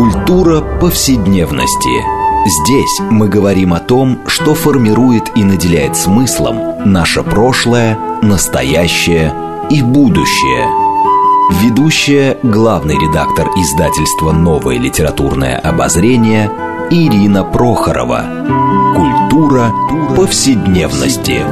Культура повседневности. Здесь мы говорим о том, что формирует и наделяет смыслом наше прошлое, настоящее и будущее. Ведущая, главный редактор издательства «Новое литературное обозрение» Ирина Прохорова. Культура повседневности.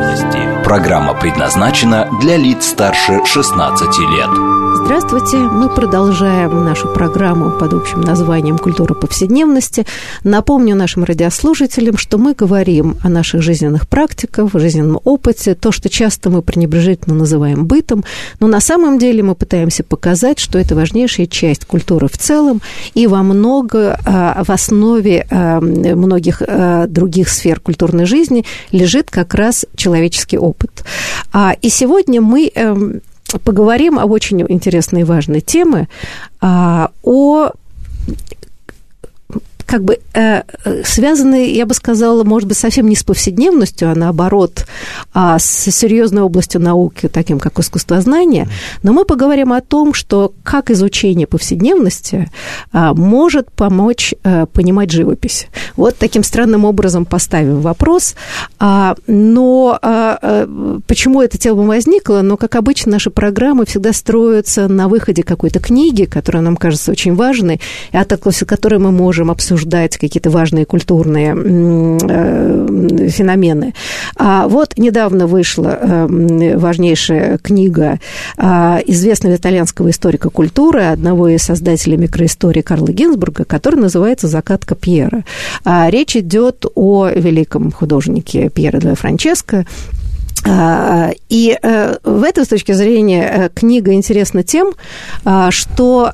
Программа предназначена для лиц старше 16 лет. Здравствуйте! Мы продолжаем нашу программу под общим названием «Культура повседневности». Напомню нашим радиослушателям, что мы говорим о наших жизненных практиках, жизненном опыте, то, что часто мы пренебрежительно называем бытом, но на самом деле мы пытаемся показать, что это важнейшая часть культуры в целом, и во много, а, в основе а, многих а, других сфер культурной жизни лежит как раз человеческий опыт. И сегодня мы эм, поговорим об очень интересной и важной теме, а, о как бы э, связаны, я бы сказала, может быть, совсем не с повседневностью, а наоборот, а с серьезной областью науки, таким как искусствознание. Но мы поговорим о том, что как изучение повседневности а, может помочь а, понимать живопись. Вот таким странным образом поставим вопрос. А, но а, а, почему эта тема возникла? Но, как обычно, наши программы всегда строятся на выходе какой-то книги, которая нам кажется очень важной, и от которой мы можем обсуждать обсуждать какие-то важные культурные э, феномены. А вот недавно вышла э, важнейшая книга а, известного итальянского историка культуры, одного из создателей микроистории Карла Гинзбурга, который называется «Закатка Пьера». А речь идет о великом художнике Пьера де Франческо, а, и э, в этой точке зрения книга интересна тем, что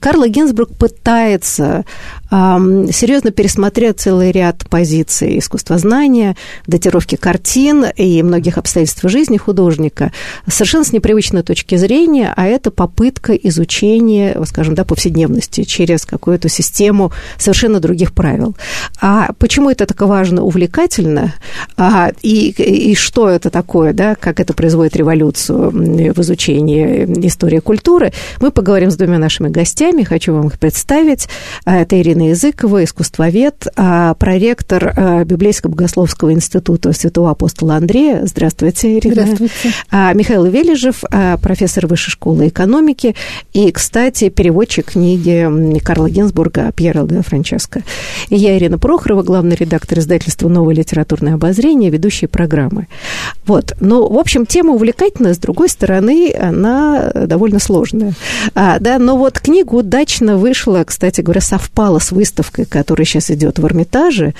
Карл Гинзбург пытается серьезно пересмотрел целый ряд позиций искусствознания, датировки картин и многих обстоятельств жизни художника совершенно с непривычной точки зрения, а это попытка изучения, скажем, да, повседневности через какую-то систему совершенно других правил. А почему это так важно, увлекательно, а, и, и что это такое, да, как это производит революцию в изучении истории культуры, мы поговорим с двумя нашими гостями, хочу вам их представить. Это Ирина Языкова, искусствовед, а, проректор а, Библейского богословского института Святого апостола Андрея. Здравствуйте, Ирина. Здравствуйте. А, Михаил Вележев, профессор Высшей школы экономики и, кстати, переводчик книги Карла Гинзбурга «Пьера де Франческо». И я, Ирина Прохорова, главный редактор издательства «Новое литературное обозрение», ведущая программы. Вот. Ну, в общем, тема увлекательная, с другой стороны, она довольно сложная. А, да, но вот книга удачно вышла, кстати говоря, совпала с выставкой, которая сейчас идет в Эрмитаже.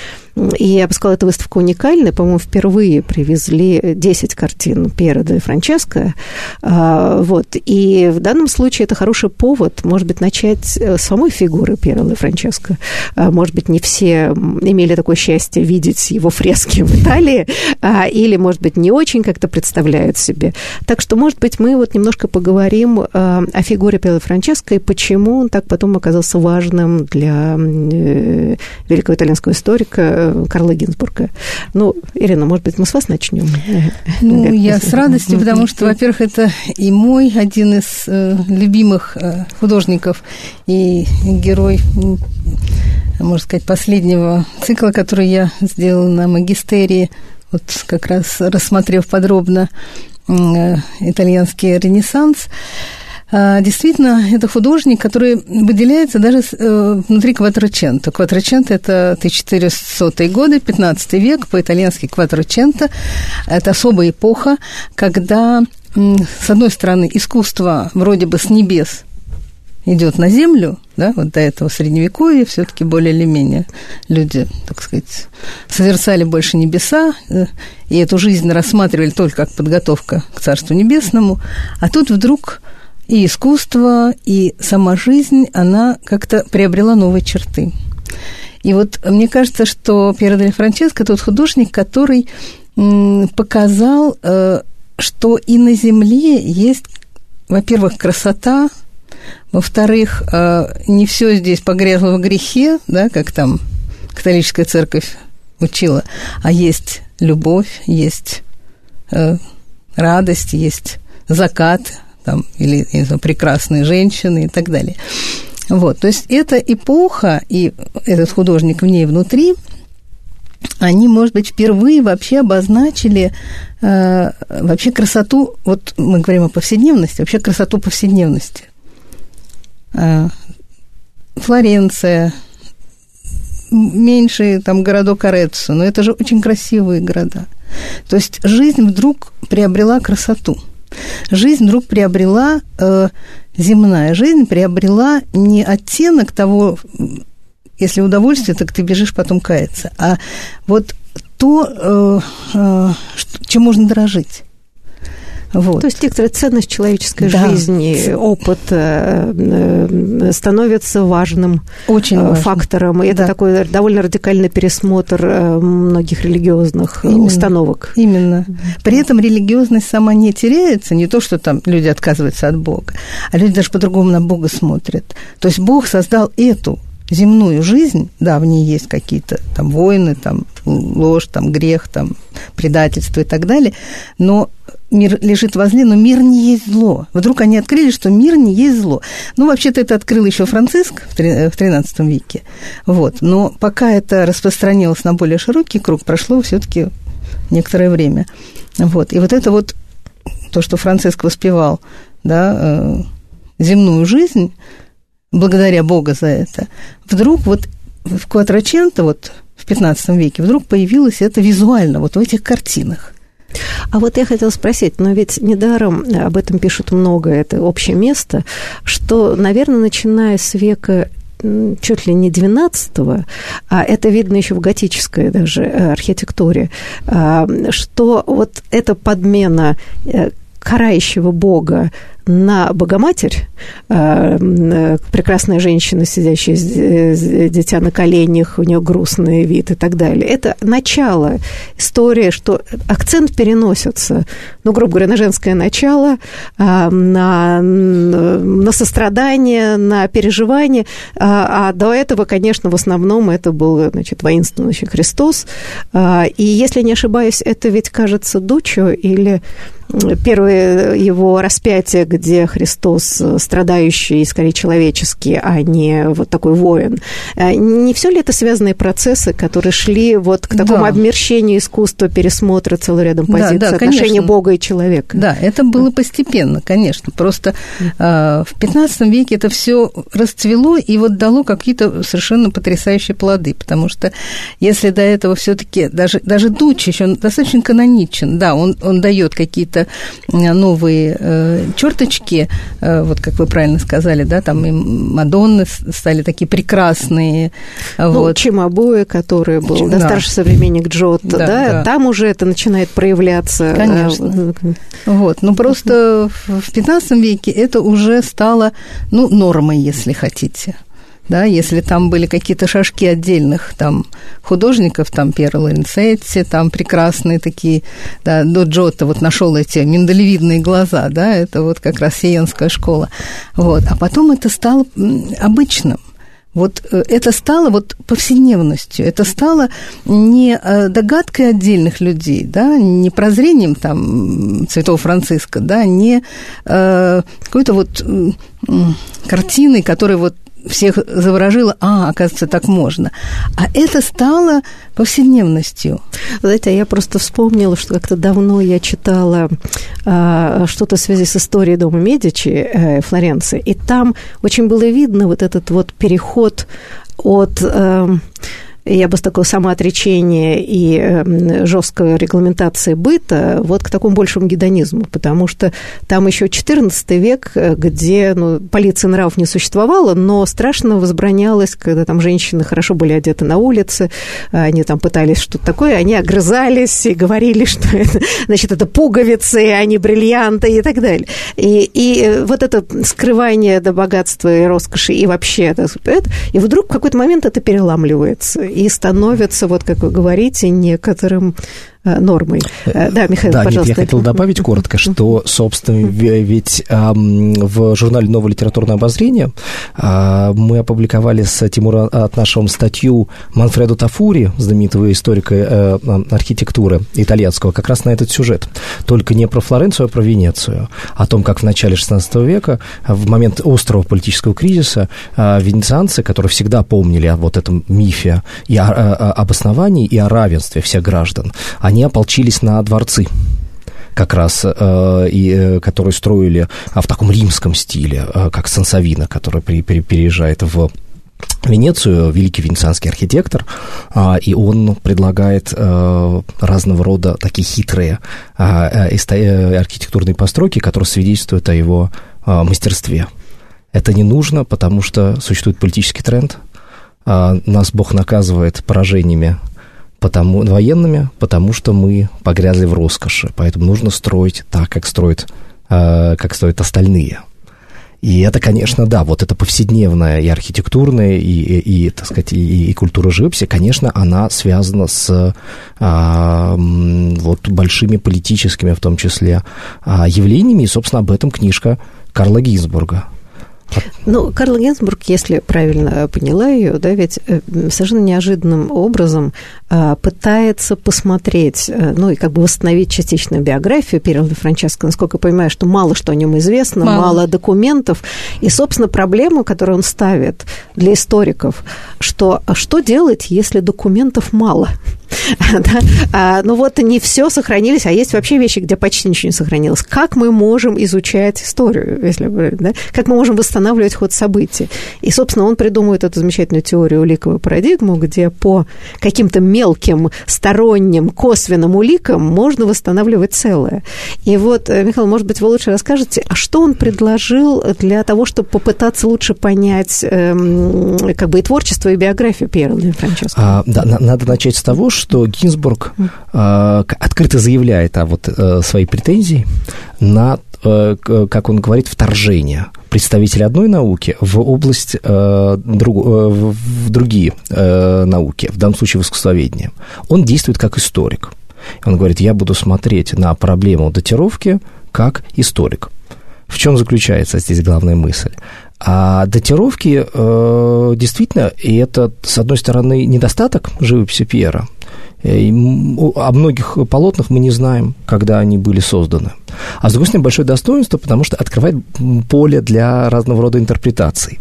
И я бы сказала, эта выставка уникальная. По-моему, впервые привезли 10 картин Пьера де Франческо. А, вот. И в данном случае это хороший повод, может быть, начать с самой фигуры Пьера де Франческо. А, может быть, не все имели такое счастье видеть его фрески в Италии, а, или, может быть, не очень как-то представляют себе. Так что, может быть, мы вот немножко поговорим о фигуре Пьера Франческо и почему он так потом оказался важным для Э, великого итальянского историка э, Карла Гинзбурга. Ну, Ирина, может быть, мы с вас начнем? Ну, я с радостью, потому что, во-первых, это и мой один из э, любимых художников и герой можно сказать, последнего цикла, который я сделала на магистерии, вот как раз рассмотрев подробно итальянский ренессанс. А, действительно, это художник, который выделяется даже э, внутри Кватроченто. Кватроченто – это 1400 годы, 15 век, по-итальянски Кватроченто. Это особая эпоха, когда, с одной стороны, искусство вроде бы с небес идет на землю, да, вот до этого средневековья все-таки более или менее люди, так сказать, созерцали больше небеса, э, и эту жизнь рассматривали только как подготовка к Царству Небесному, а тут вдруг и искусство, и сама жизнь, она как-то приобрела новые черты. И вот мне кажется, что Пьеро Дель Франческо тот художник, который показал, э, что и на земле есть, во-первых, красота, во-вторых, э, не все здесь погрязло в грехе, да, как там католическая церковь учила, а есть любовь, есть э, радость, есть закат, там, или знаю, прекрасные женщины и так далее. Вот, то есть эта эпоха и этот художник в ней внутри, они, может быть, впервые вообще обозначили э, вообще красоту, вот мы говорим о повседневности, вообще красоту повседневности. Э, Флоренция, меньший там городок Ореццо, но это же очень красивые города. То есть жизнь вдруг приобрела красоту. Жизнь вдруг приобрела, э, земная жизнь приобрела не оттенок того, если удовольствие, так ты бежишь потом каяться, а вот то, э, э, чем можно дорожить. Вот. То есть некоторая ценность человеческой да. жизни, опыт э, э, становится важным Очень э, фактором. И да. это такой довольно радикальный пересмотр многих религиозных Именно. установок. Именно. При этом религиозность сама не теряется, не то, что там люди отказываются от Бога, а люди даже по-другому на Бога смотрят. То есть Бог создал эту земную жизнь, да, в ней есть какие-то там войны, там ложь, там грех, там предательство и так далее, но мир лежит возле, но мир не есть зло. Вдруг они открыли, что мир не есть зло. Ну, вообще-то это открыл еще Франциск в XIII веке. Вот. Но пока это распространилось на более широкий круг, прошло все-таки некоторое время. Вот. И вот это вот то, что Франциск воспевал, да, э, земную жизнь, благодаря Бога за это, вдруг вот в Кватраченто, вот в XV веке, вдруг появилось это визуально, вот в этих картинах. А вот я хотела спросить, но ведь недаром об этом пишут много, это общее место, что, наверное, начиная с века чуть ли не 12-го, а это видно еще в готической даже э, архитектуре, а, что вот эта подмена э, карающего бога на Богоматерь, э, э, прекрасная женщина, сидящая с дитя на коленях, у нее грустный вид и так далее. Это начало истории, что акцент переносится, ну, грубо говоря, на женское начало, э, на, на сострадание, на переживание, а до этого, конечно, в основном это был, значит, воинственный Христос. И, если не ошибаюсь, это ведь, кажется, Дучо или первое его распятие, где Христос страдающий, скорее человеческий, а не вот такой воин. Э, не все ли это связанные процессы, которые шли вот к такому да. обмерщению искусства, пересмотра целого рядом позиций, да, да, отношения Бога и человека? Да, это было постепенно, конечно. Просто э, в 15 веке это все расцвело и вот дало какие-то совершенно потрясающие плоды, потому что если до этого все-таки даже, даже Дучич, он достаточно каноничен, да, он, он дает какие-то э, новые э, черточки, э, вот как вы правильно сказали, да, там и Мадонны стали такие прекрасные. Ну, вот. Чимабуэ, который был да, старший современник Джотто, да, да, да, там уже это начинает проявляться. Конечно. Вот, ну просто в 15 веке это уже стало, ну, нормой, если хотите да, если там были какие-то шажки отдельных там художников, там Пьеро Лоренцетти, там прекрасные такие, да, до Джотто вот нашел эти миндалевидные глаза, да, это вот как раз сиенская школа, вот, а потом это стало обычным, вот э, это стало вот повседневностью, это стало не э, догадкой отдельных людей, да, не прозрением там Святого Франциска, да, не э, какой-то вот э, картиной, которая вот всех заворожило, а, оказывается, так можно. А это стало повседневностью. Знаете, я просто вспомнила, что как-то давно я читала а, что-то в связи с историей дома Медичи э, Флоренции, и там очень было видно вот этот вот переход от... Э, я бы с такого самоотречения и эм, жесткой регламентации быта вот к такому большему гедонизму, потому что там еще XIV век, э, где ну, полиции нравов не существовало, но страшно возбранялось, когда там женщины хорошо были одеты на улице, они там пытались что-то такое, они огрызались и говорили, что это, значит, это пуговицы, а не бриллианты и так далее. И, и э, вот это скрывание до богатства и роскоши и вообще, это, и вдруг в какой-то момент это переламливается и становится, вот как вы говорите, некоторым нормой. Да, Михаил, да, пожалуйста. Нет, я хотел добавить коротко, что, собственно, ведь в журнале «Новое литературное обозрение» мы опубликовали с Тимуром Атнашевым статью Манфреду Тафури, знаменитого историка архитектуры итальянского, как раз на этот сюжет. Только не про Флоренцию, а про Венецию. О том, как в начале XVI века, в момент острого политического кризиса, венецианцы, которые всегда помнили о вот этом мифе и о, о, об основании и о равенстве всех граждан, они ополчились на дворцы как раз, э, и, э, которые строили а, в таком римском стиле, э, как Сансавина, который при, при, переезжает в Венецию, великий венецианский архитектор, а, и он предлагает разного рода такие хитрые архитектурные постройки, которые свидетельствуют о его мастерстве. Это не нужно, потому что существует политический тренд. Нас Бог наказывает поражениями потому, военными, потому что мы погрязли в роскоши. Поэтому нужно строить так, как строят, э, как строят остальные. И это, конечно, да, вот это повседневная и архитектурная, и, и, и так сказать, и, и культура живописи, конечно, она связана с а, вот большими политическими, в том числе, а, явлениями, и, собственно, об этом книжка Карла Гинзбурга – ну, Карл Генсбург, если правильно поняла ее, да, ведь э, совершенно неожиданным образом а, пытается посмотреть, э, ну, и как бы восстановить частично биографию Пирилла Франческо, насколько я понимаю, что мало что о нем известно, мало. мало документов, и, собственно, проблему, которую он ставит для историков, что а что делать, если документов мало? а, ну вот не все сохранились, а есть вообще вещи, где почти ничего не сохранилось. Как мы можем изучать историю, если как мы можем восстанавливать ход событий? И, собственно, он придумывает эту замечательную теорию уликовую парадигму, где по каким-то мелким, сторонним, косвенным уликам можно восстанавливать целое. И вот, э, Михаил, может быть, вы лучше расскажете, а что он предложил для того, чтобы попытаться лучше понять эм, как бы и творчество, и биографию Пьера Франческо? А, да, надо начать с того, что Гинзбург э, открыто заявляет о вот э, своей претензии на, э, как он говорит, вторжение представителя одной науки в область э, друг, э, в другие э, науки, в данном случае в искусствоведение. Он действует как историк. Он говорит, я буду смотреть на проблему датировки как историк. В чем заключается здесь главная мысль? А датировки э, действительно, и это, с одной стороны, недостаток живописи Пьера, о многих полотнах мы не знаем, когда они были созданы. А с другой стороны, большое достоинство, потому что открывает поле для разного рода интерпретаций.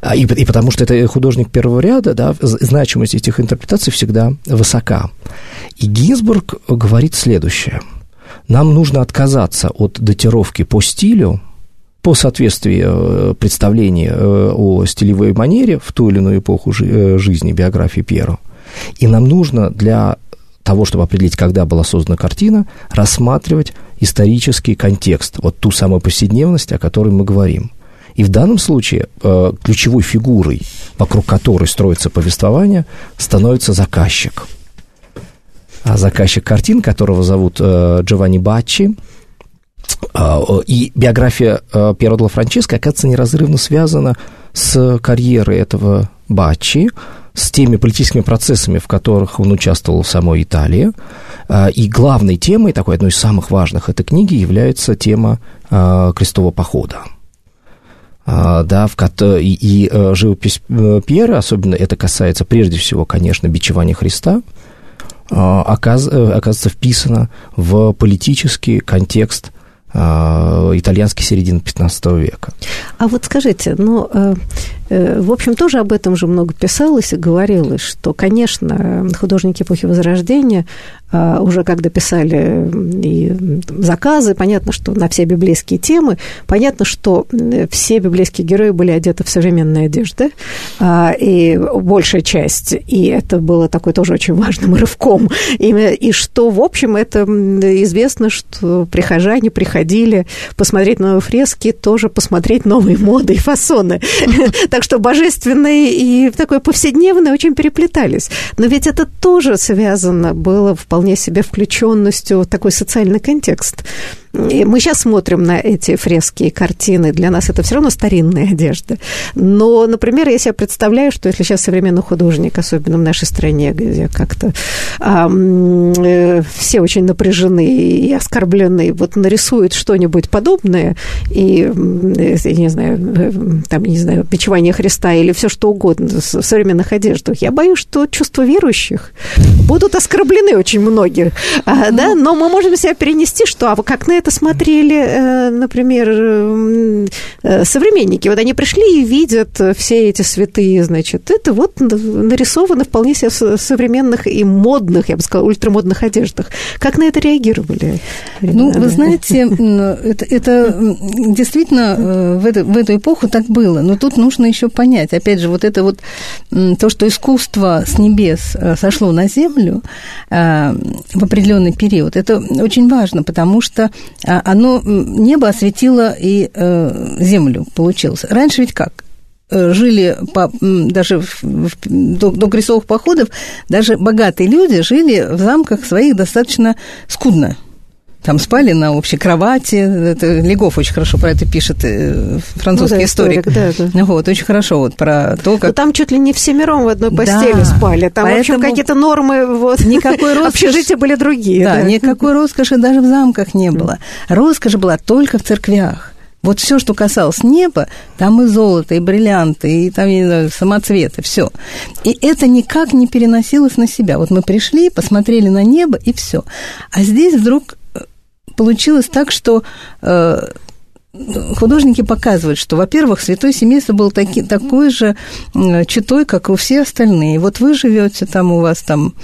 А, и, и потому что это художник первого ряда, да, значимость этих интерпретаций всегда высока. И Гинзбург говорит следующее. Нам нужно отказаться от датировки по стилю, по соответствию э, представления э, о стилевой манере в ту или иную эпоху жизни биографии Пьеро – и нам нужно для того, чтобы определить, когда была создана картина, рассматривать исторический контекст, вот ту самую повседневность, о которой мы говорим. И в данном случае э, ключевой фигурой, вокруг которой строится повествование, становится заказчик. А заказчик картин, которого зовут э, Джованни Баччи, э, и биография э, Пьеро Франческо, оказывается, неразрывно связана с карьерой этого Баччи, с теми политическими процессами, в которых он участвовал в самой Италии. А, и главной темой, такой одной из самых важных этой книги, является тема а, крестового похода. А, да, в, и, и э, живопись э, Пьера, особенно это касается прежде всего, конечно, бичевания Христа, оказ, э, оказывается вписана в политический контекст итальянской середины 15 века. А вот скажите, ну, в общем, тоже об этом же много писалось и говорилось, что, конечно, художники эпохи Возрождения а, уже когда писали и заказы, понятно, что на все библейские темы, понятно, что все библейские герои были одеты в современные одежды, а, и большая часть, и это было такой тоже очень важным рывком, и, и что, в общем, это известно, что прихожане приходили посмотреть новые фрески, тоже посмотреть новые моды и фасоны. Так так что божественное и такое повседневное очень переплетались. Но ведь это тоже связано было вполне себе включенностью в такой социальный контекст. Мы сейчас смотрим на эти фрески и картины, для нас это все равно старинная одежда. Но, например, я себе представляю, что если сейчас современный художник, особенно в нашей стране, где как-то а, все очень напряжены и оскорблены, вот нарисует что-нибудь подобное, и, я не знаю, там, не знаю, бичевание Христа или все что угодно в современных одеждах, я боюсь, что чувства верующих будут оскорблены очень многие, а, да, но мы можем себя перенести, что, а как на это смотрели, э, например, э, современники, вот они пришли и видят все эти святые, значит, это вот нарисовано вполне себе в современных и модных, я бы сказала, ультрамодных одеждах. Как на это реагировали? Ну, вы знаете, это, это действительно э, в эту, в эту эпоху так было, но тут нужно еще понять, опять же, вот это вот то, что искусство с небес сошло на землю в определенный период, это очень важно, потому что оно, небо осветило и э, землю, получилось. Раньше ведь как? Э, жили по, даже в, в, до, до крестовых походов, даже богатые люди жили в замках своих достаточно скудно там спали на общей кровати. Это Легов очень хорошо про это пишет, э, французский ну, да, историк. историк да, да. Вот, очень хорошо вот про то, как... Но там чуть ли не всемиром в одной постели да, спали. Там, поэтому... в общем, какие-то нормы, вот, никакой роскоши... общежития были другие. Да, да, никакой роскоши даже в замках не было. Роскошь была только в церквях. Вот все, что касалось неба, там и золото, и бриллианты, и там не знаю, самоцветы, все. И это никак не переносилось на себя. Вот мы пришли, посмотрели на небо, и все. А здесь вдруг получилось так, что э, художники показывают, что, во-первых, святое семейство было таки, такой же читой, как и все остальные. Вот вы живете там, у вас там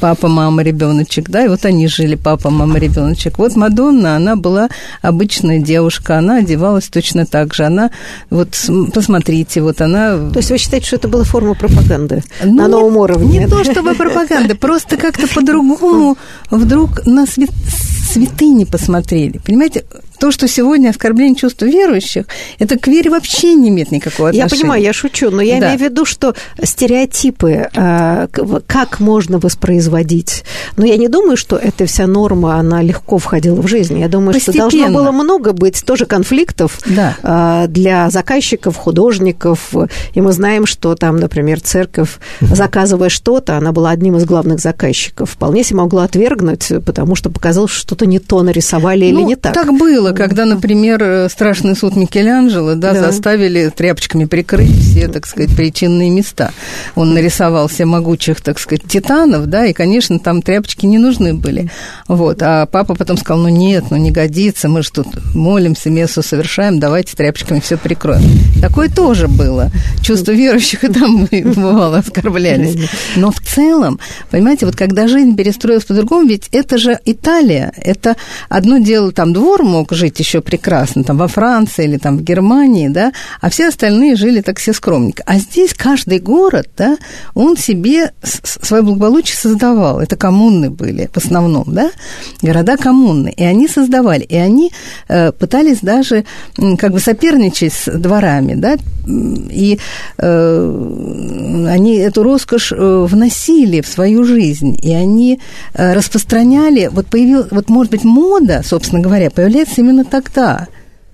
папа, мама, ребеночек, да, и вот они жили, папа, мама, ребеночек. Вот Мадонна, она была обычная девушка, она одевалась точно так же, она, вот, посмотрите, вот она... То есть вы считаете, что это была форма пропаганды ну, на новом не, уровне? Не то, чтобы пропаганда, просто как-то по-другому вдруг на святыни посмотрели. Понимаете, то, что сегодня оскорбление чувств верующих, это к вере вообще не имеет никакого отношения. Я понимаю, я шучу, но я да. имею в виду, что стереотипы, а, как можно воспроизводить. Но я не думаю, что эта вся норма, она легко входила в жизнь. Я думаю, Постепенно. что должно было много быть тоже конфликтов да. А, для заказчиков, художников. И мы знаем, что там, например, церковь, заказывая что-то, она была одним из главных заказчиков. Вполне себе могла отвергнуть, потому что показалось, что что-то не то нарисовали ну, или не так. Так было было, когда, например, э, страшный суд Микеланджело да, да. заставили тряпочками прикрыть все, так сказать, причинные места. Он нарисовал все могучих, так сказать, титанов, да, и, конечно, там тряпочки не нужны были. Вот. А папа потом сказал, ну нет, ну не годится, мы же тут молимся, мессу совершаем, давайте тряпочками все прикроем. Такое тоже было. Чувство верующих и там бывало оскорблялись. Но в целом, понимаете, вот когда жизнь перестроилась по-другому, ведь это же Италия, это одно дело, там двор мог жить еще прекрасно, там во Франции или там в Германии, да, а все остальные жили так все скромненько. А здесь каждый город, да, он себе свое благополучие создавал. Это коммуны были в основном, да, города коммуны. И они создавали, и они э, пытались даже как бы соперничать с дворами, да, и э, они эту роскошь э, вносили в свою жизнь, и они э, распространяли, вот появилась, вот может быть мода, собственно говоря, появляется именно тогда.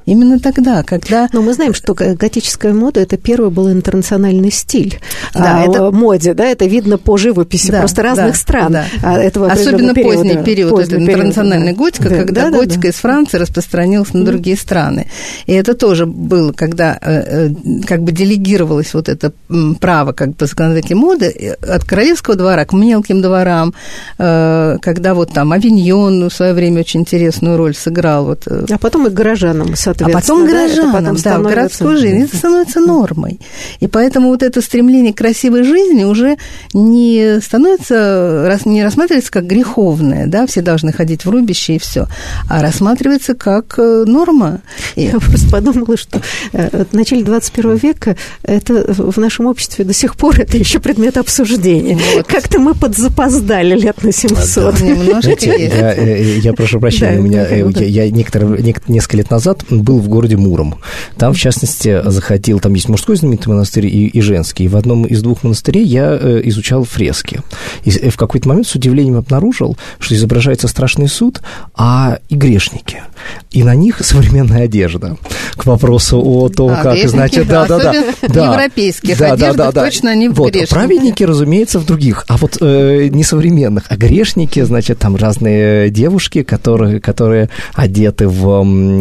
Именно тогда, когда... Но мы знаем, что готическая мода – это первый был интернациональный стиль да, а, это... моде, да, это видно по живописи да, просто разных да, стран. Да. А, этого Особенно периода, поздний период, поздний это интернациональная да. готика, да, когда да, готика да, из Франции распространилась на другие страны. И это тоже было, когда э, э, как бы делегировалось вот это право как бы законодателей моды э, от королевского двора к мелким дворам, когда вот там Авиньон в свое время очень интересную роль сыграл. Вот. А потом и горожанам, соответственно. А потом горожанам, да, потом да, в городской жизни это становится нормой. И поэтому вот это стремление к красивой жизни уже не становится, не рассматривается как греховное, да, все должны ходить в рубище и все, а рассматривается как э, норма. Я просто подумала, что э, в начале 21 века это в нашем обществе до сих пор это еще предмет обсуждения. Вот. Как-то мы подзапоздали лет на 700. Немножко я, я, я прошу прощения, да, у меня, я, я некоторые, несколько лет назад он был в городе Муром. Там, в частности, заходил, там есть мужской знаменитый монастырь и, и женский. И в одном из двух монастырей я э, изучал фрески. И в какой-то момент с удивлением обнаружил, что изображается страшный суд, а и грешники. И на них современная одежда. К вопросу о том, а, как, значит, да, да, да, да. Европейских да, одеждах да, да, точно они вот, грешники. Праведники, разумеется, в других, а вот э, не современных, а грешники, значит, там разные девушки, которые, которые одеты в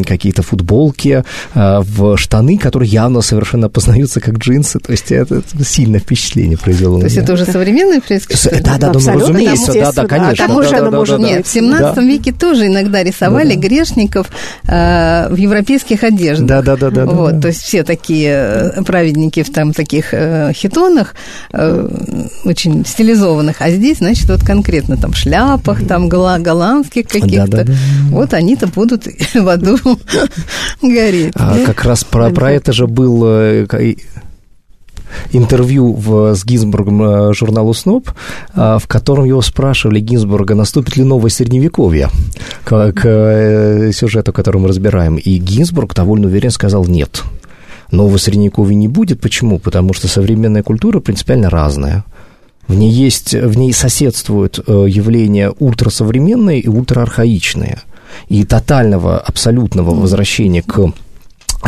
какие-то футболки, э, в штаны, которые явно совершенно познаются как джинсы. То есть это, это сильное впечатление произвело. То есть это уже современные фрески? Да, да, ну, разумеется, да, да, конечно. Там уже да, может Нет, в 17 веке тоже иногда рисовали грешников э, в европейских одеждах. Да, да, да, да. Вот, то есть все такие э, праведники в там таких хитонах, очень стилизованных, а здесь, значит, вот конкретно там шляпах, там голландских каких-то. Вот они-то будут в аду гореть. А, как раз про, про это же был э, интервью в, с Гинзбургом э, журналу СНОП, а, в котором его спрашивали Гинзбурга, наступит ли новое средневековье к, к э, сюжету, который мы разбираем. И Гинзбург довольно уверенно сказал «нет». Нового средневековья не будет. Почему? Потому что современная культура принципиально разная. В ней есть, в ней соседствуют явления ультрасовременные и ультраархаичные – и тотального, абсолютного возвращения к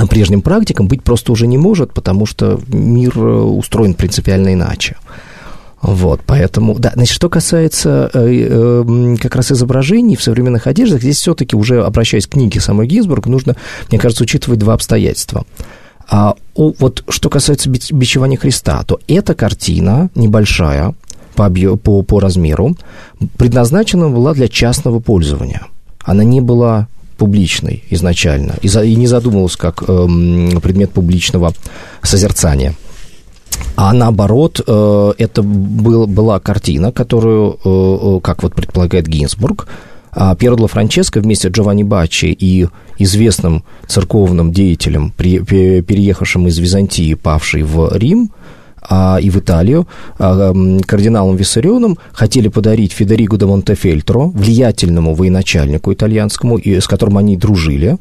прежним практикам быть просто уже не может, потому что мир э, устроен принципиально иначе. Вот, поэтому, да, значит, что касается э, э, как раз изображений в современных одеждах, здесь все-таки уже, обращаясь к книге самой Гинзбург, нужно, мне кажется, учитывать два обстоятельства. А, о, вот что касается бичевания Христа, то эта картина небольшая по, объ... по, по размеру предназначена была для частного пользования – она не была публичной изначально и, за, и не задумывалась как э, предмет публичного созерцания. А наоборот, э, это был, была картина, которую, э, э как вот предполагает Гинзбург, э, Пьеро Ла Франческо вместе с Джованни Баччи и известным церковным деятелем, при, переехавшим из Византии, павший в Рим, а, и в Италию а, кардиналом Виссарионом хотели подарить Федериго де Монтефельтро, влиятельному военачальнику итальянскому, и, с которым они дружили,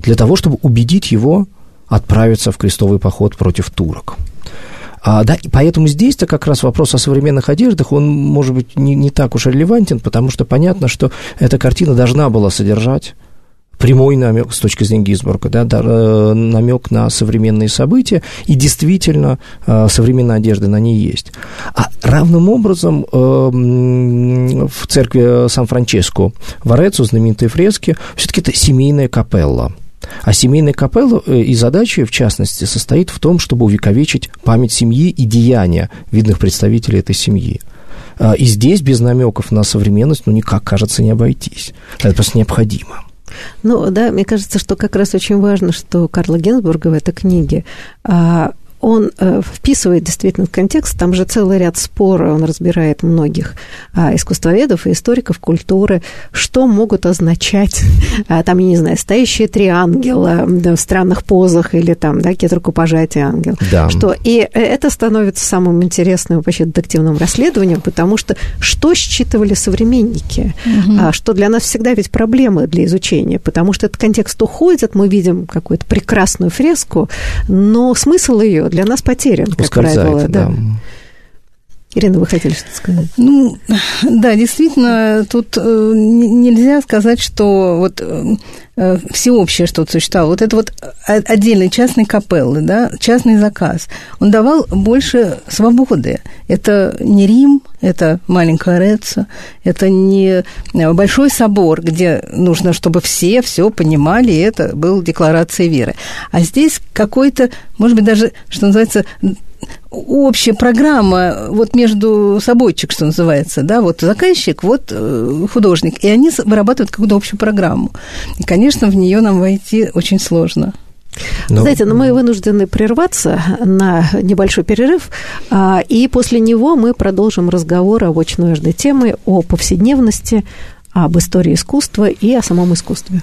для того, чтобы убедить его отправиться в крестовый поход против турок. А, да, и поэтому здесь-то как раз вопрос о современных одеждах, он, может быть, не, не так уж релевантен, потому что понятно, что эта картина должна была содержать прямой намек с точки зрения Гизбурга, да, э, намек на современные события, и действительно э, современная одежда на ней есть. А равным образом э, в церкви Сан-Франческо в Орецо знаменитые фрески, все-таки это семейная капелла. А семейная капелла и задача, в частности, состоит в том, чтобы увековечить память семьи и деяния видных представителей этой семьи. И здесь без намеков на современность, ну, никак, кажется, не обойтись. Это просто необходимо. Ну, да, мне кажется, что как раз очень важно, что Карла Генсбурга в этой книге а, он э, вписывает действительно в контекст, там же целый ряд споров, он разбирает многих а, искусствоведов и историков культуры, что могут означать, а, там, я не знаю, стоящие три ангела да, в странных позах или там, да, какие-то рукопожатия ангел. Да. Что, и э, это становится самым интересным вообще детективным расследованием, потому что что считывали современники, угу. что для нас всегда ведь проблемы для изучения, потому что этот контекст уходит, мы видим какую-то прекрасную фреску, но смысл ее для нас потерян, как правило. Да. да. Ирина, вы хотели что-то сказать? Ну, да, действительно, тут э, нельзя сказать, что вот э, э, всеобщее что-то существовало. Вот это вот отдельный частный капеллы, да, частный заказ, он давал больше свободы. Это не Рим, это маленькая Реца, это не большой собор, где нужно, чтобы все все понимали, и это был декларация веры. А здесь какой-то, может быть, даже, что называется, общая программа вот между собойчик, что называется, да, вот заказчик, вот э, художник, и они вырабатывают какую-то общую программу. И, конечно, в нее нам войти очень сложно. Но... Ну, Знаете, но мы вынуждены прерваться на небольшой перерыв, а, и после него мы продолжим разговор о очень важной теме, о повседневности, об истории искусства и о самом искусстве.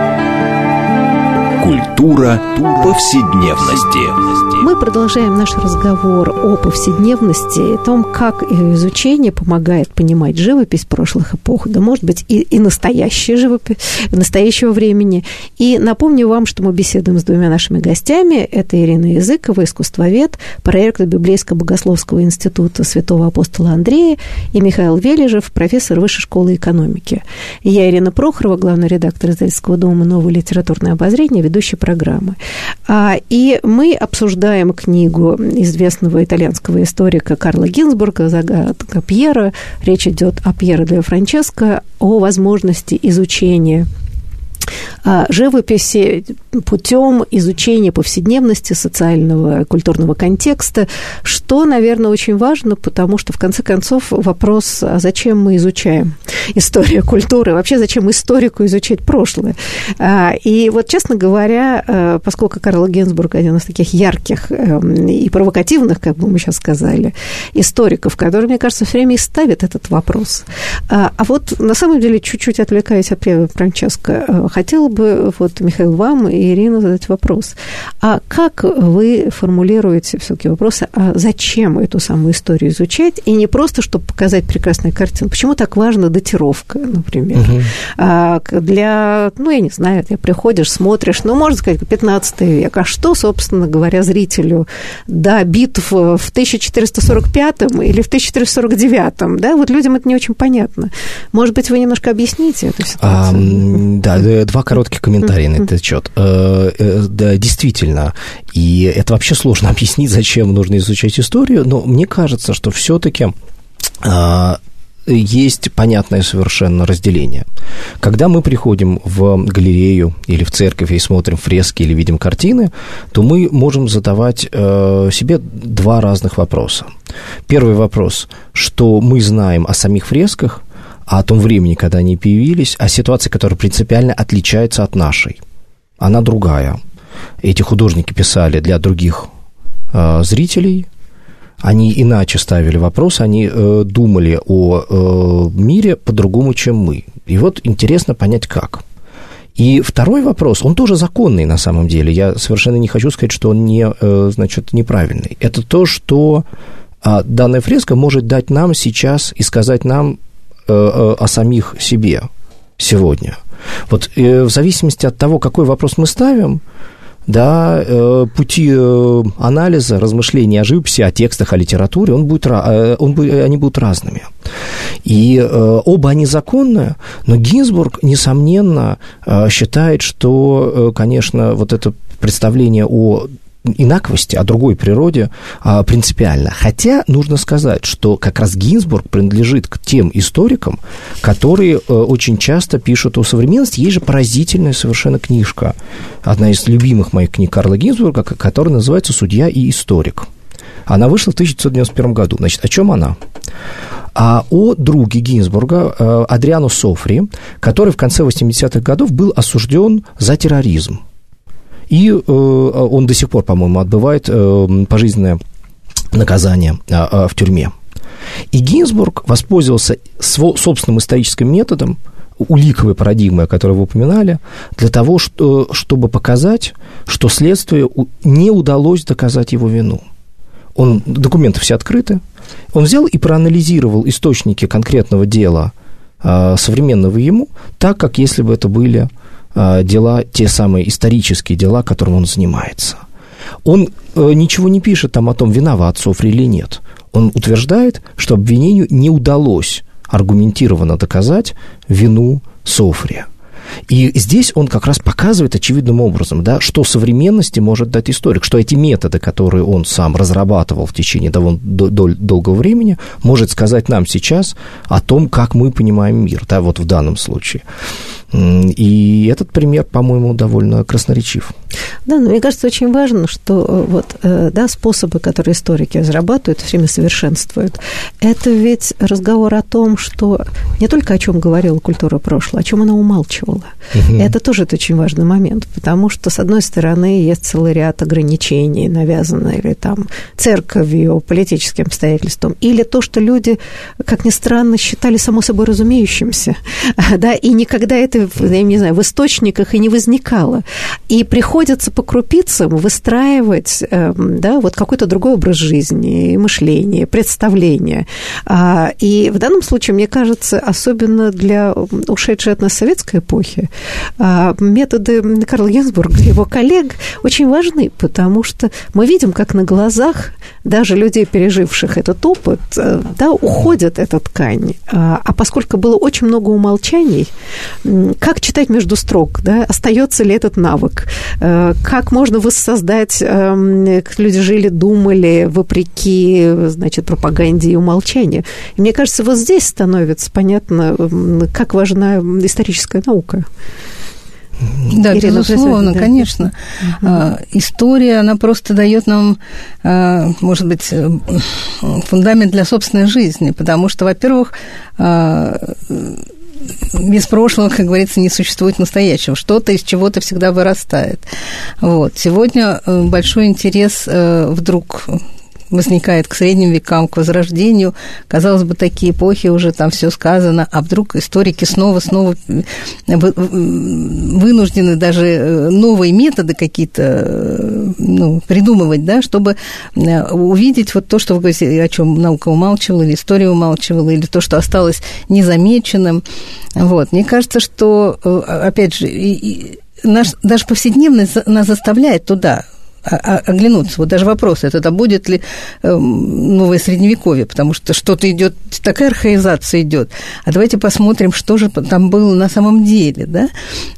Культура повседневности. Мы продолжаем наш разговор о повседневности, о том, как изучение помогает понимать живопись прошлых эпох, да, может быть, и, и настоящая живопись, настоящего времени. И напомню вам, что мы беседуем с двумя нашими гостями. Это Ирина Языкова, искусствовед, проект Библейско-богословского института святого апостола Андрея, и Михаил Вележев, профессор Высшей школы экономики. И я, Ирина Прохорова, главный редактор издательского дома «Новое литературное обозрение», ведущая программы. А, и мы обсуждаем книгу известного итальянского историка Карла Гинзбурга «Загадка Пьера». Речь идет о Пьеро де Франческо, о возможности изучения живописи путем изучения повседневности, социального, культурного контекста, что, наверное, очень важно, потому что, в конце концов, вопрос, а зачем мы изучаем историю культуры, вообще зачем историку изучать прошлое. А, и вот, честно говоря, э, поскольку Карл Генсбург один из таких ярких эм, и провокативных, как бы мы сейчас сказали, историков, который, мне кажется, все время и ставит этот вопрос. А вот на самом деле, чуть-чуть отвлекаясь от Франческо, э, хотела бы, вот, Михаил, вам и Ирина задать вопрос. А как вы формулируете все-таки вопросы, а зачем эту самую историю изучать? И не просто, чтобы показать прекрасную картину. Почему так важна датировка, например? Угу. А, для, ну, я не знаю, ты приходишь, смотришь, ну, можно сказать, 15 век. А что, собственно говоря, зрителю до битв в 1445 или в 1449? Да, вот людям это не очень понятно. Может быть, вы немножко объясните эту ситуацию? А, да, два коротких комментария на этот счет. Э, э, да, действительно, и это вообще сложно объяснить, зачем нужно изучать историю, но мне кажется, что все-таки а, есть понятное совершенно разделение. Когда мы приходим в галерею или в церковь и смотрим фрески или видим картины, то мы можем задавать э, себе два разных вопроса. Первый вопрос, что мы знаем о самих фресках, о том времени, когда они появились, о ситуации, которая принципиально отличается от нашей. Она другая. Эти художники писали для других э, зрителей, они иначе ставили вопрос, они э, думали о э, мире по-другому, чем мы. И вот интересно понять, как. И второй вопрос, он тоже законный на самом деле. Я совершенно не хочу сказать, что он не, э, значит, неправильный. Это то, что а, данная фреска может дать нам сейчас и сказать нам Э, э, о самих себе сегодня. Вот э, в зависимости от того, какой вопрос мы ставим, да, пути анализа, размышления о живописи, о текстах, о литературе, он будет, он, они будут разными. И оба они законные, но Гинзбург, несомненно, считает, что, конечно, вот это представление о инаковости, о другой природе а, принципиально. Хотя нужно сказать, что как раз Гинзбург принадлежит к тем историкам, которые э, очень часто пишут о современности. Есть же поразительная совершенно книжка, одна из любимых моих книг Карла Гинзбурга, которая называется «Судья и историк». Она вышла в 1991 году. Значит, о чем она? а о друге Гинзбурга, э, Адриану Софри, который в конце 80-х годов был осужден за терроризм. И э, он до сих пор, по-моему, отбывает э, пожизненное наказание а, а, в тюрьме. И Гинзбург воспользовался собственным историческим методом, уликовой парадигмой, о которой вы упоминали, для того, что, чтобы показать, что следствию не удалось доказать его вину. Он, документы все открыты. Он взял и проанализировал источники конкретного дела э, современного ему, так, как если бы это были дела, те самые исторические дела, которым он занимается. Он э, ничего не пишет там о том, виноват Софри или нет. Он утверждает, что обвинению не удалось аргументированно доказать вину Софри. И здесь он как раз показывает очевидным образом, да, что современности может дать историк, что эти методы, которые он сам разрабатывал в течение довольно долгого времени, может сказать нам сейчас о том, как мы понимаем мир, да, вот в данном случае. И этот пример, по-моему, довольно красноречив. Да, но мне кажется, очень важно, что э, вот, э, да, способы, которые историки разрабатывают, все время совершенствуют, это ведь разговор о том, что не только о чем говорила культура прошлого, о чем она умалчивала. Угу. Это тоже это очень важный момент, потому что, с одной стороны, есть целый ряд ограничений, навязанных или там церковью, политическим обстоятельством, или то, что люди, как ни странно, считали само собой разумеющимся, да, и никогда это я не знаю, в источниках и не возникало. И приходится по крупицам выстраивать эм, да, вот какой-то другой образ жизни, мышление, представление. А, и в данном случае, мне кажется, особенно для ушедшей от нас советской эпохи, а, методы Карла Гинзбурга и его коллег очень важны, потому что мы видим, как на глазах даже людей, переживших этот опыт, э, да, уходит эта ткань. А, а поскольку было очень много умолчаний, как читать между строк, да, остается ли этот навык, э, как можно воссоздать, эм, как люди жили, думали, вопреки, значит, пропаганде и умолчанию. И мне кажется, вот здесь становится понятно, как важна историческая наука. Да, Ирина, безусловно, да. конечно. Угу. История, она просто дает нам, а, может быть, э, фундамент для собственной жизни, потому что, во-первых, а, без прошлого, как говорится, не существует настоящего. Что-то из чего-то всегда вырастает. Вот. Сегодня э, большой интерес вдруг возникает к средним векам, к возрождению. Казалось бы, такие эпохи уже там все сказано, а вдруг историки снова-снова вынуждены даже э, новые методы какие-то э, ну, придумывать, да, чтобы э, увидеть вот то, что вы говорите, о чем наука умалчивала, или история умалчивала, или то, что осталось незамеченным. Вот. Мне кажется, что, опять же, наш, даже повседневность нас заставляет туда оглянуться. Вот даже вопрос, это, это будет ли эм, новое средневековье, потому что что-то идет, такая архаизация идет. А давайте посмотрим, что же там было на самом деле, да?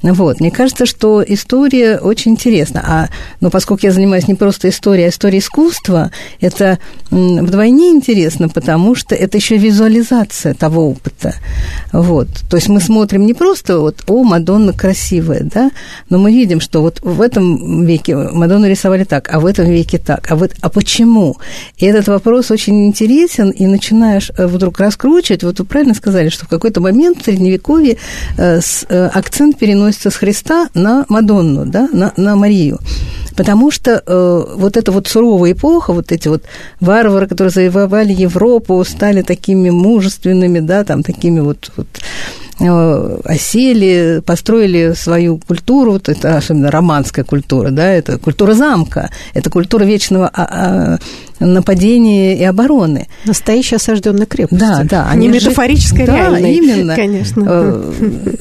Вот. Мне кажется, что история очень интересна. А, но поскольку я занимаюсь не просто историей, а историей искусства, это вдвойне интересно, потому что это еще визуализация того опыта. Вот. То есть мы смотрим не просто вот, о, Мадонна красивая, да, но мы видим, что вот в этом веке Мадонну рисовали рисовали так, а в этом веке так, а, вот, а почему? И этот вопрос очень интересен, и начинаешь э, вдруг раскручивать. Вот вы правильно сказали, что в какой-то момент в Средневековье э, э, акцент переносится с Христа на Мадонну, да, на, на Марию. Потому что э, вот эта вот суровая эпоха, вот эти вот варвары, которые завоевали Европу, стали такими мужественными, да, там такими вот, вот осели, построили свою культуру, вот это особенно романская культура, да, это культура замка, это культура вечного а, а, нападения и обороны. Настоящая осажденная крепость. Да, да. Они не метафорическая, да, реальная. именно. Конечно. Э,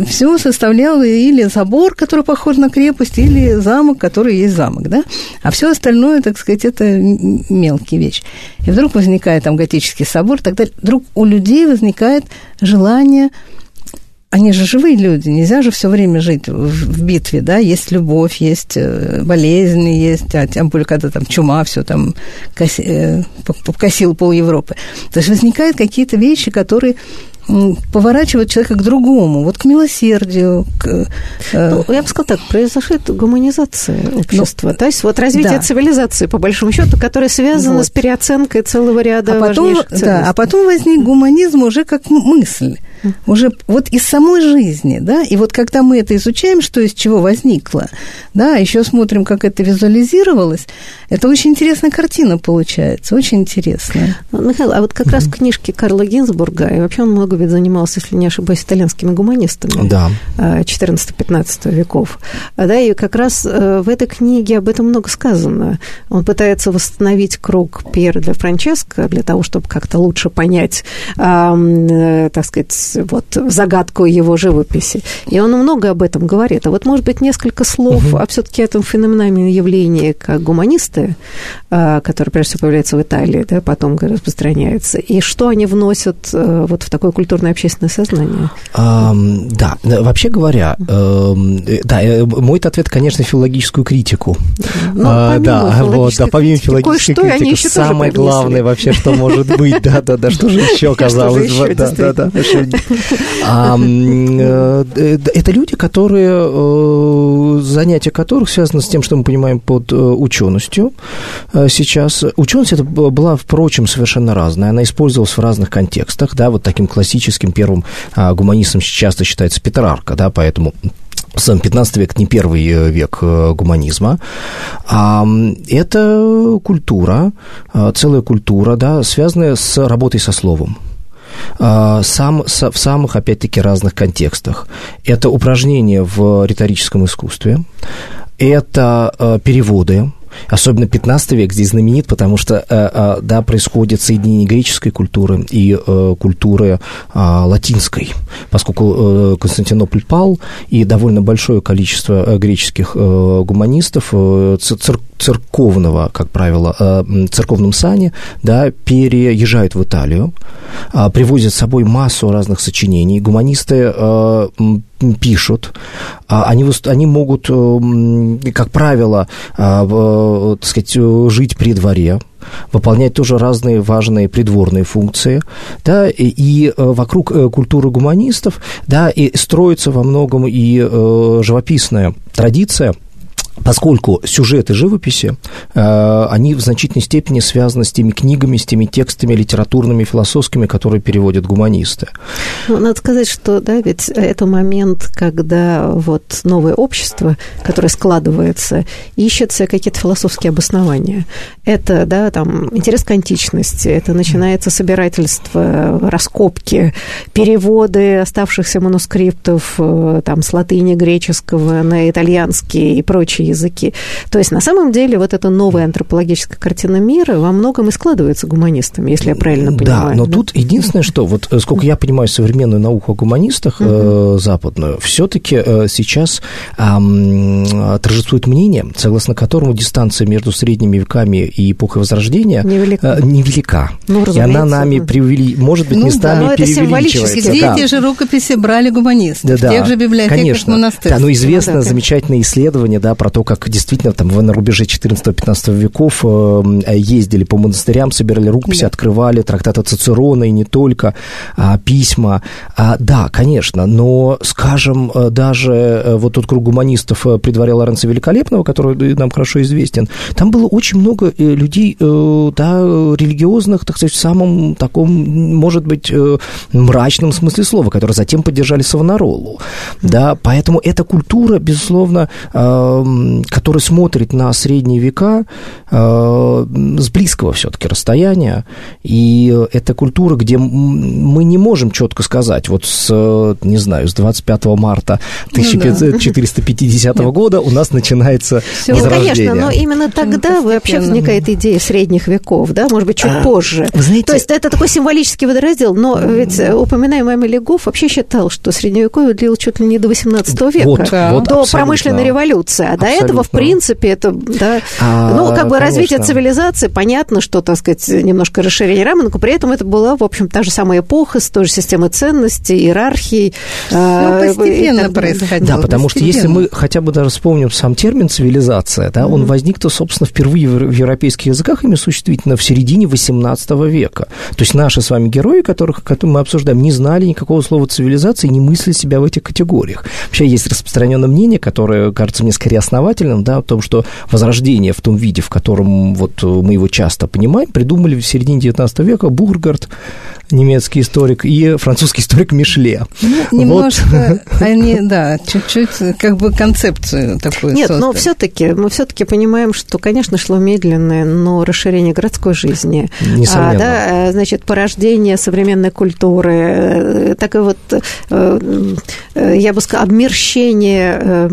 Все составлял или забор, который похож на крепость, или замок, который есть замок, да. А все остальное, так сказать, это мелкие вещи. И вдруг возникает там готический собор, тогда вдруг у людей возникает желание они же живые люди, нельзя же все время жить в, в битве, да, есть любовь, есть э, болезни, есть, а тем более, когда там чума, все там коси, э, покосил пол Европы. То есть возникают какие-то вещи, которые поворачивают человека к другому, вот к милосердию. К, э... ну, я бы сказала так, произошла гуманизация общества, ну, то есть вот развитие да. цивилизации, по большому счету, которое связано вот. с переоценкой целого ряда а потом, да, а потом возник гуманизм уже как мысль уже вот из самой жизни, да, и вот когда мы это изучаем, что из чего возникло, да, еще смотрим, как это визуализировалось, это очень интересная картина получается, очень интересная. Михаил, а вот как раз в книжке Карла Гинзбурга, и вообще он много ведь занимался, если не ошибаюсь, итальянскими гуманистами да. 14-15 а, веков, а, да, и как раз э, в этой книге об этом много сказано. Он пытается восстановить круг Пьера для Франческо для того, чтобы как-то лучше понять, э, так сказать, вот загадку его живописи. И он много об этом говорит. А вот, может быть, несколько слов угу. о все-таки этом феноменальном явлении, как гуманисты, а, которые, прежде всего, появляются в Италии, да, потом распространяются, и что они вносят э, вот в такое культурное общественное сознание? А, да, вообще говоря, эм, э, да, мой ответ, конечно, филологическую критику. Ну, а, да, вот, да, помимо филологической критики, самое главное вообще, что может быть, да, да, да, что же еще казалось бы, да, да, да, Э, это люди, которые, э, занятия которых связаны с тем, что мы понимаем под э, ученостью сейчас. Ученость это была, впрочем, совершенно разная. Она использовалась в разных контекстах, да, вот таким классическим первым а, гуманистом часто считается Петрарка, да, поэтому сам 15 век не первый век гуманизма. А это культура, целая культура, да, связанная с работой со словом. Сам, в самых, опять-таки, разных контекстах. Это упражнения в риторическом искусстве, это переводы, Особенно 15 век здесь знаменит, потому что, э, э, да, происходит соединение греческой культуры и э, культуры латинской, поскольку Константинополь пал, и довольно большое количество греческих гуманистов церковного, как правило, церковном сане, да, переезжают в Италию, привозят с собой массу разных сочинений. Гуманисты пишут, а они, они могут, как правило, так сказать, жить при дворе, выполнять тоже разные важные придворные функции, да, и, и э, вокруг э, культуры гуманистов, да, и строится во многом и э, живописная традиция – поскольку сюжеты живописи, э, они в значительной степени связаны с теми книгами, с теми текстами литературными, философскими, которые переводят гуманисты. Ну, надо сказать, что, да, ведь это момент, когда вот новое общество, которое складывается, ищет какие-то философские обоснования. Это, да, там, интерес к античности, это начинается собирательство, раскопки, переводы оставшихся манускриптов, э, там, с латыни греческого на итальянский и прочие прочие языки. То есть, на самом деле, вот эта новая антропологическая картина мира во многом и складывается гуманистами, если я правильно понимаю. Да, но да? тут единственное, что, вот э, сколько я понимаю современную науку о гуманистах э, западную, все-таки э, сейчас э, торжествует мнение, согласно которому дистанция между средними веками и эпохой Возрождения невелика. Э, невелика. Ну, и она нами привели, может быть, ну, местами да, преувеличивается. Где да. те же рукописи брали гуманисты? Да, в тех же библиотеках конечно. монастырских. Да, ну, известно ну, да, замечательное исследование, да, про то, как действительно там на рубеже 14-15 веков э, ездили по монастырям, собирали рукописи, да. открывали трактаты Цицерона и не только, а, письма. А, да, конечно, но, скажем, э, даже э, вот тот круг гуманистов при дворе Лоренца Великолепного, который нам хорошо известен, там было очень много людей, да, религиозных, так сказать, в самом таком, может быть, мрачном смысле слова, которые затем поддержали Савонаролу. Да, поэтому эта культура, безусловно, который смотрит на средние века э, с близкого все-таки расстояния. И это культура, где мы не можем четко сказать, вот с, не знаю, с 25 марта 1450 ну, да. года у нас начинается Все. возрождение. Нет, конечно, но именно тогда вообще возникает идея средних веков, да, может быть, чуть а, позже. Вы знаете, То есть это такой символический водораздел, но ведь упоминаемый Амелигов вообще считал, что средневековье длилось чуть ли не до 18 века, вот, вот, до промышленной революции, а до этого, в принципе, это, да, а, ну, как бы конечно. развитие цивилизации, понятно, что, так сказать, немножко расширение рамок, но при этом это была, в общем, та же самая эпоха с той же системой ценностей, иерархией. Ну, а, постепенно так, происходило. Да, потому что если мы хотя бы даже вспомним сам термин цивилизация, да, mm-hmm. он возник-то, собственно, впервые в европейских языках ими существительно в середине XVIII века. То есть наши с вами герои, которых, которых мы обсуждаем, не знали никакого слова цивилизации и не мыслили себя в этих категориях. Вообще есть распространенное мнение, которое, кажется мне, скорее основательным, да, о том, что возрождение в том виде, в котором вот мы его часто понимаем, придумали в середине XIX века Бургард, немецкий историк, и французский историк Мишле. Ну, немножко вот. они, да, чуть-чуть как бы концепцию такую Нет, создали. но все-таки мы все-таки понимаем, что, конечно, шло медленное, но расширение городской жизни, а, да, э, значит, порождение современной культуры, э, так и вот, э, я бы сказала, обмерщение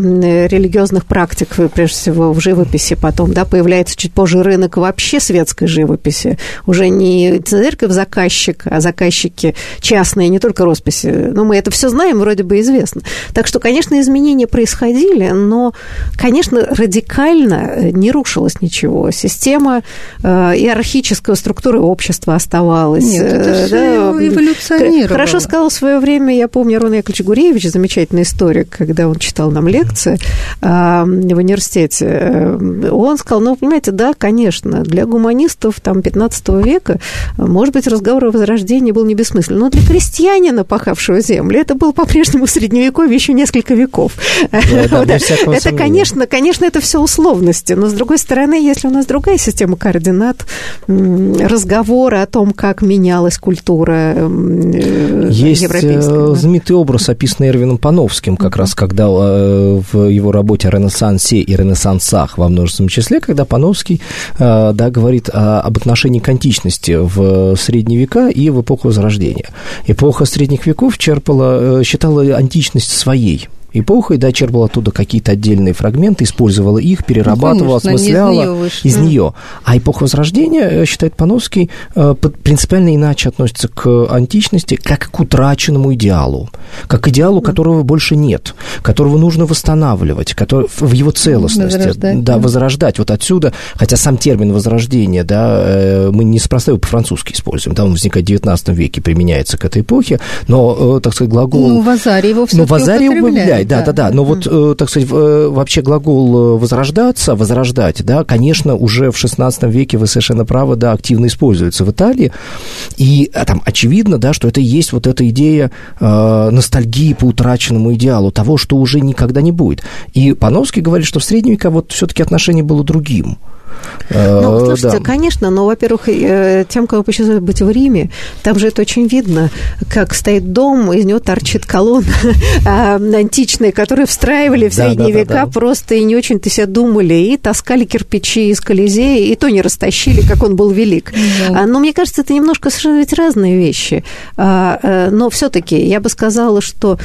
религиозных практик, прежде всего, в живописи потом, да, появляется чуть позже рынок вообще светской живописи, уже не церковь заказчик, а заказчики частные, не только росписи. Ну, мы это все знаем, вроде бы известно. Так что, конечно, изменения происходили, но, конечно, радикально не рушилось ничего. Система э, иерархическая структура общества оставалась. Нет, это э, да, эволюционировало. Хорошо сказал в свое время, я помню, Рон Яковлевич Гуревич, замечательный историк, когда он читал нам лекции э, в университете, э, он сказал, ну, понимаете, да, конечно, для гуманистов там 15 века, может быть, разговор о возрождении рождение был не бессмыслен. Но для крестьянина, пахавшего землю, это было по-прежнему средневековье еще несколько веков. Ну, это, конечно, конечно, это все условности. Но, с другой стороны, если у нас другая система координат, разговоры о том, как менялась культура э, Есть э, знаменитый образ, описанный Эрвином Пановским, как раз когда э, в его работе о Ренессансе и Ренессансах во множественном числе, когда Пановский да, говорит об отношении к античности в средние века и в эпоха Возрождения. Эпоха Средних веков черпала, считала античность своей эпохой, да, черпала оттуда какие-то отдельные фрагменты, использовала их, перерабатывала, ну, конечно, осмысляла из, из нее. А эпоха Возрождения, э, считает Пановский, э, принципиально иначе относится к античности, как к утраченному идеалу, как к идеалу, которого больше нет, которого нужно восстанавливать, который, в его целостности. Возрождать. Да, возрождать. Вот отсюда, хотя сам термин возрождение, да, э, мы неспроста его по-французски используем, да, он возникает в 19 веке, применяется к этой эпохе, но, так сказать, глагол... Ну, Вазарий его все-таки употребляет возрождать, да, да, да. Но вот, э, так сказать, э, вообще глагол э, возрождаться, возрождать, да, конечно, уже в 16 веке вы совершенно правы, да, активно используется в Италии. И там очевидно, да, что это и есть вот эта идея э, ностальгии по утраченному идеалу, того, что уже никогда не будет. И Пановский говорит, что в средние века вот все-таки отношение было другим. Ну, э, слушайте, да. конечно, но, во-первых, э, тем, кого почувствует быть в Риме, там же это очень видно, как стоит дом, из него торчит колонна а, античная, которые встраивали в средние да, да, века, да, просто и не очень-то себя думали, и таскали кирпичи из Колизея, и то не растащили, как он был велик. Да. А, но мне кажется, это немножко совершенно ведь разные вещи. А, э, но все-таки я бы сказала, что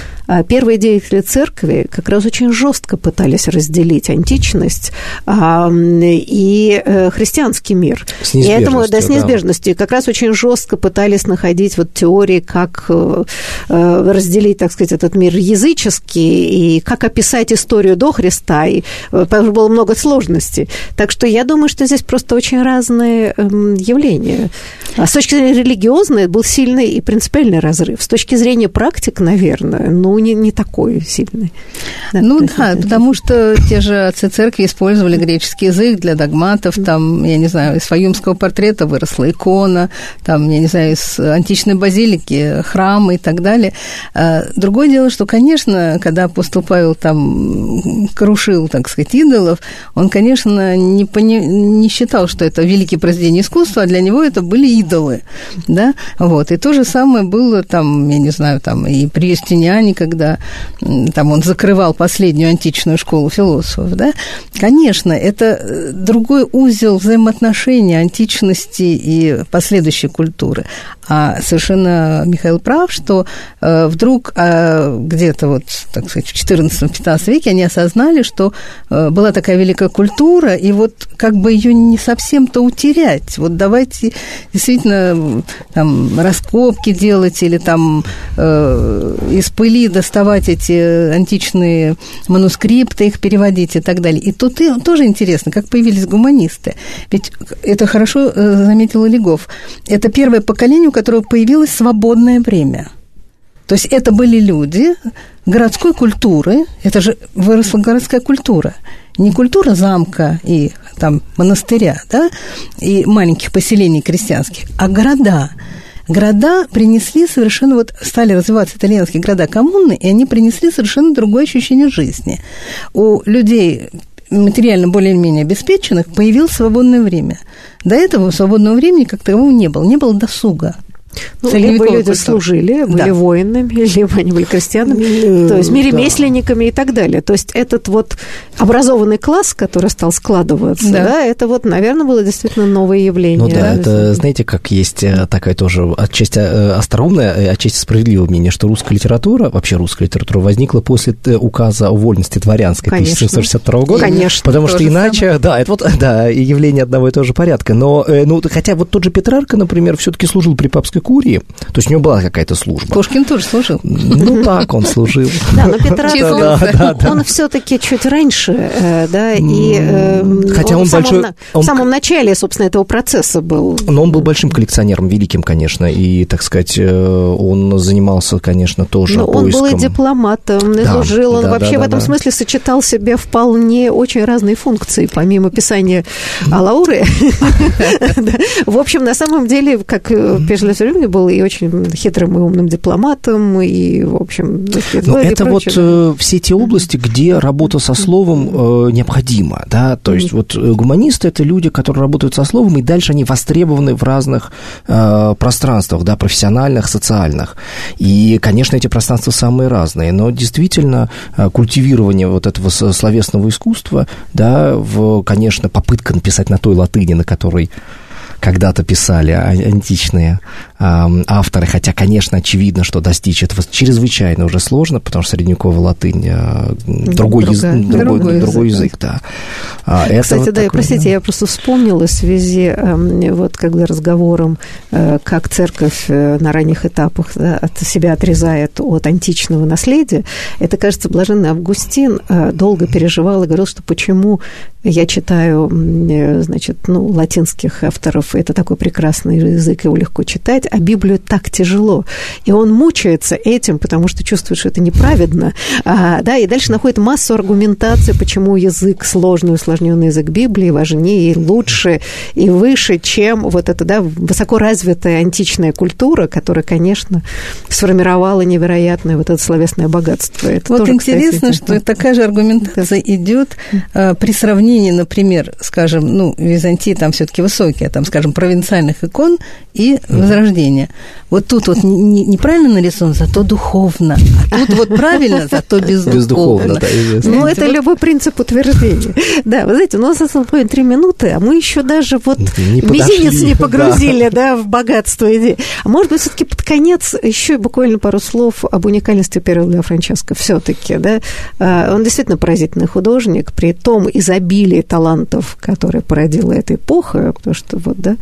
первые деятели церкви как раз очень жестко пытались разделить античность и э, христианский мир. С и этому, да, с неизбежностью. Да. Как раз очень жестко пытались находить вот теории, как э, э, разделить, так сказать, этот мир языческий и как описать историю до Христа. И было много сложностей. Так что я думаю, что здесь просто очень разные эм, явления. А с точки зрения религиозной был сильный и принципиальный разрыв. С точки зрения практик, наверное, ну, не, не такой сильный. Да, ну да, потому что те же отцы церкви использовали греческий язык для догматов, экспонатов, там, я не знаю, из фаюмского портрета выросла икона, там, я не знаю, из античной базилики храмы и так далее. А, другое дело, что, конечно, когда апостол Павел там крушил, так сказать, идолов, он, конечно, не, пони... не считал, что это великие произведения искусства, а для него это были идолы, да, вот. И то же самое было там, я не знаю, там и при Юстиниане, когда там он закрывал последнюю античную школу философов, да, конечно, это э, другой узел взаимоотношений античности и последующей культуры. А совершенно Михаил прав, что э, вдруг э, где-то вот, так сказать, в 14-15 веке они осознали, что э, была такая великая культура, и вот как бы ее не совсем-то утерять. Вот давайте действительно там раскопки делать или там э, из пыли доставать эти античные манускрипты, их переводить и так далее. И тут и, тоже интересно, как появились гуманисты. Ведь это хорошо э, заметил Легов. Это первое поколение, которого появилось свободное время. То есть это были люди городской культуры, это же выросла городская культура, не культура замка и там монастыря, да, и маленьких поселений крестьянских, а города. Города принесли совершенно, вот стали развиваться итальянские города коммуны, и они принесли совершенно другое ощущение жизни. У людей материально более-менее обеспеченных появилось свободное время. До этого свободного времени как такового не было, не было досуга. Ну, либо люди культура. служили, были да. воинами, либо они были крестьянами, то есть ремесленниками да. и так далее. То есть этот вот образованный класс, который стал складываться, да, да это вот, наверное, было действительно новое явление. Ну да, да это, знаете, как есть э, такая тоже отчасти э, остроумная, отчасти справедливое мнение, что русская литература, вообще русская литература возникла после указа о вольности дворянской Конечно. 1762 года. Конечно. Потому что иначе, самое. да, это вот, да, явление одного и того же порядка. Но, э, ну, хотя вот тот же Петрарка, например, все-таки служил при папской Курии, то есть у него была какая-то служба. Пушкин тоже служил. Ну так, он служил. Да, но Петрарка, он все-таки чуть раньше, э, да, и э, хотя он большой... В самом начале, собственно, этого процесса был. Но он был большим коллекционером, великим, конечно, и, так сказать, э, он занимался, конечно, тоже поиском. Он был и дипломатом, и служил, он вообще в этом смысле сочетал себе вполне очень разные функции, помимо писания Алауры. В общем, на самом деле, как Пежлев был и очень хитрым и умным дипломатом, и, в общем... Но это вот э, все те области, где работа со словом э, необходима, да, то есть вот э, гуманисты – это люди, которые работают со словом, и дальше они востребованы в разных э, пространствах, да, профессиональных, социальных. И, конечно, эти пространства самые разные, но действительно э, культивирование вот этого словесного искусства, да, в, конечно, попытка написать на той латыни, на которой когда-то писали античные авторы, хотя, конечно, очевидно, что достичь этого чрезвычайно уже сложно, потому что средневековая латынь другой, язык, другой, другой, другой язык, да. А, это Кстати, вот да, такой, простите, да. я просто вспомнила в связи вот когда разговором, э, как церковь э, на ранних этапах да, от себя отрезает от античного наследия, это, кажется, блаженный Августин э, долго переживал и говорил, что почему я читаю, значит, ну, латинских авторов, это такой прекрасный язык, его легко читать, а Библию так тяжело. И он мучается этим, потому что чувствует, что это неправедно. А, да, и дальше находит массу аргументаций, почему язык сложный, усложненный язык Библии важнее и лучше и выше, чем вот эта, да, высокоразвитая античная культура, которая, конечно, сформировала невероятное вот это словесное богатство. Это вот тоже, интересно, кстати, что такая же аргументация идет а, при сравнении сравнении, например, скажем, ну, Византии там все-таки высокие, там, скажем, провинциальных икон и Возрождения. Вот тут вот не, неправильно нарисован, зато духовно. А тут вот правильно, зато бездуховно. Бездуховно, да, Ну, это любой принцип утверждения. Да, вы знаете, у нас осталось три минуты, а мы еще даже вот мизинец не погрузили, да, в богатство идеи. А может быть, все-таки под конец еще буквально пару слов об уникальности Перо для Франческо все-таки, да. А, он действительно поразительный художник, при том изобилии талантов, которые породила эта эпоха, потому что вот, да,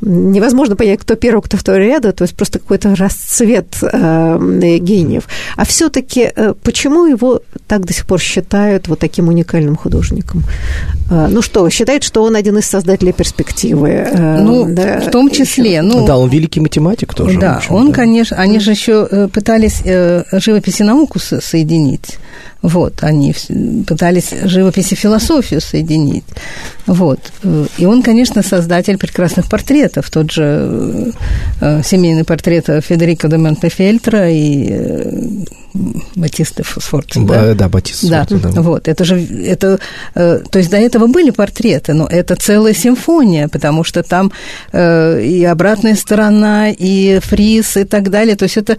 невозможно понять, кто первый, кто второй ряда, то есть просто какой-то расцвет э, гениев. А все-таки э, почему его так до сих пор считают вот таким уникальным художником? Э, ну что, считают, что он один из создателей перспективы? Э, ну, да, в том числе. Ну, да, он великий математик тоже. Да, общем, он, да. конечно, они же еще э, пытались э, живопись и науку соединить. Вот, они пытались живопись и философию соединить. Вот. И он, конечно, создатель прекрасных портретов. Тот же э, семейный портрет Федерико де Монтефельтра и э, Батисты Сфорца. Да, да Батисты да. Сфорца, да. Вот, это же, это, э, то есть до этого были портреты, но это целая симфония, потому что там э, и обратная сторона, и фриз, и так далее, то есть это,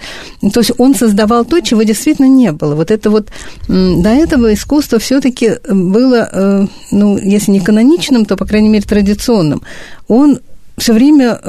то есть он создавал то, чего действительно не было. Вот это вот, до этого искусство все таки было, э, ну, если не каноничным, то, по крайней мере, традиционным. Он все время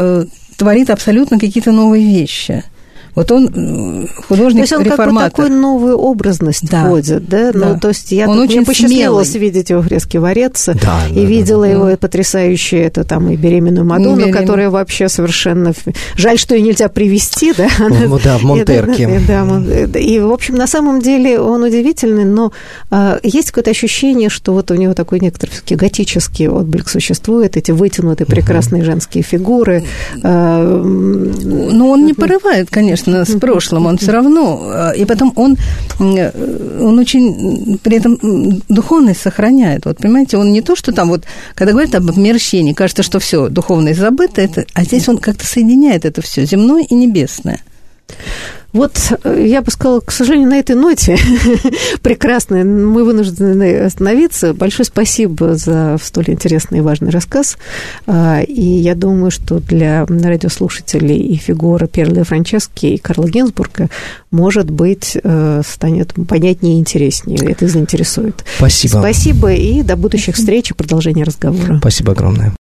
творит абсолютно какие-то новые вещи – вот он художник То есть он как бы такой новую образность да. вводит, да? да? Ну, то есть я он очень мне посчастливилось смелый. видеть его фрески Вареца, да, и да, видела да, его да. потрясающую, это там и беременную Мадонну, Беремен... которая вообще совершенно... Жаль, что ее нельзя привести, да? Ну, да, в Монтерке. Да, и, в общем, на самом деле он удивительный, но а, есть какое-то ощущение, что вот у него такой некоторый все-таки готический отблик существует, эти вытянутые прекрасные женские фигуры. А, ну, он не порывает, конечно, конечно, с прошлым, он все равно, э, и потом он, э, он очень при этом духовность сохраняет. Вот понимаете, он не то, что там вот, когда говорят об обмерщении, кажется, что все духовность забыто, это, а здесь он как-то соединяет это все, земное и небесное. Вот э, я бы сказала, к сожалению, на этой ноте прекрасной мы вынуждены остановиться. Большое спасибо за столь интересный и важный рассказ. А, и я думаю, что для радиослушателей и фигура Перли Франчески и Карла Гинзбурга, может быть, э, станет понятнее и интереснее. Это заинтересует. Спасибо. Спасибо и до будущих встреч и продолжения разговора. Спасибо огромное.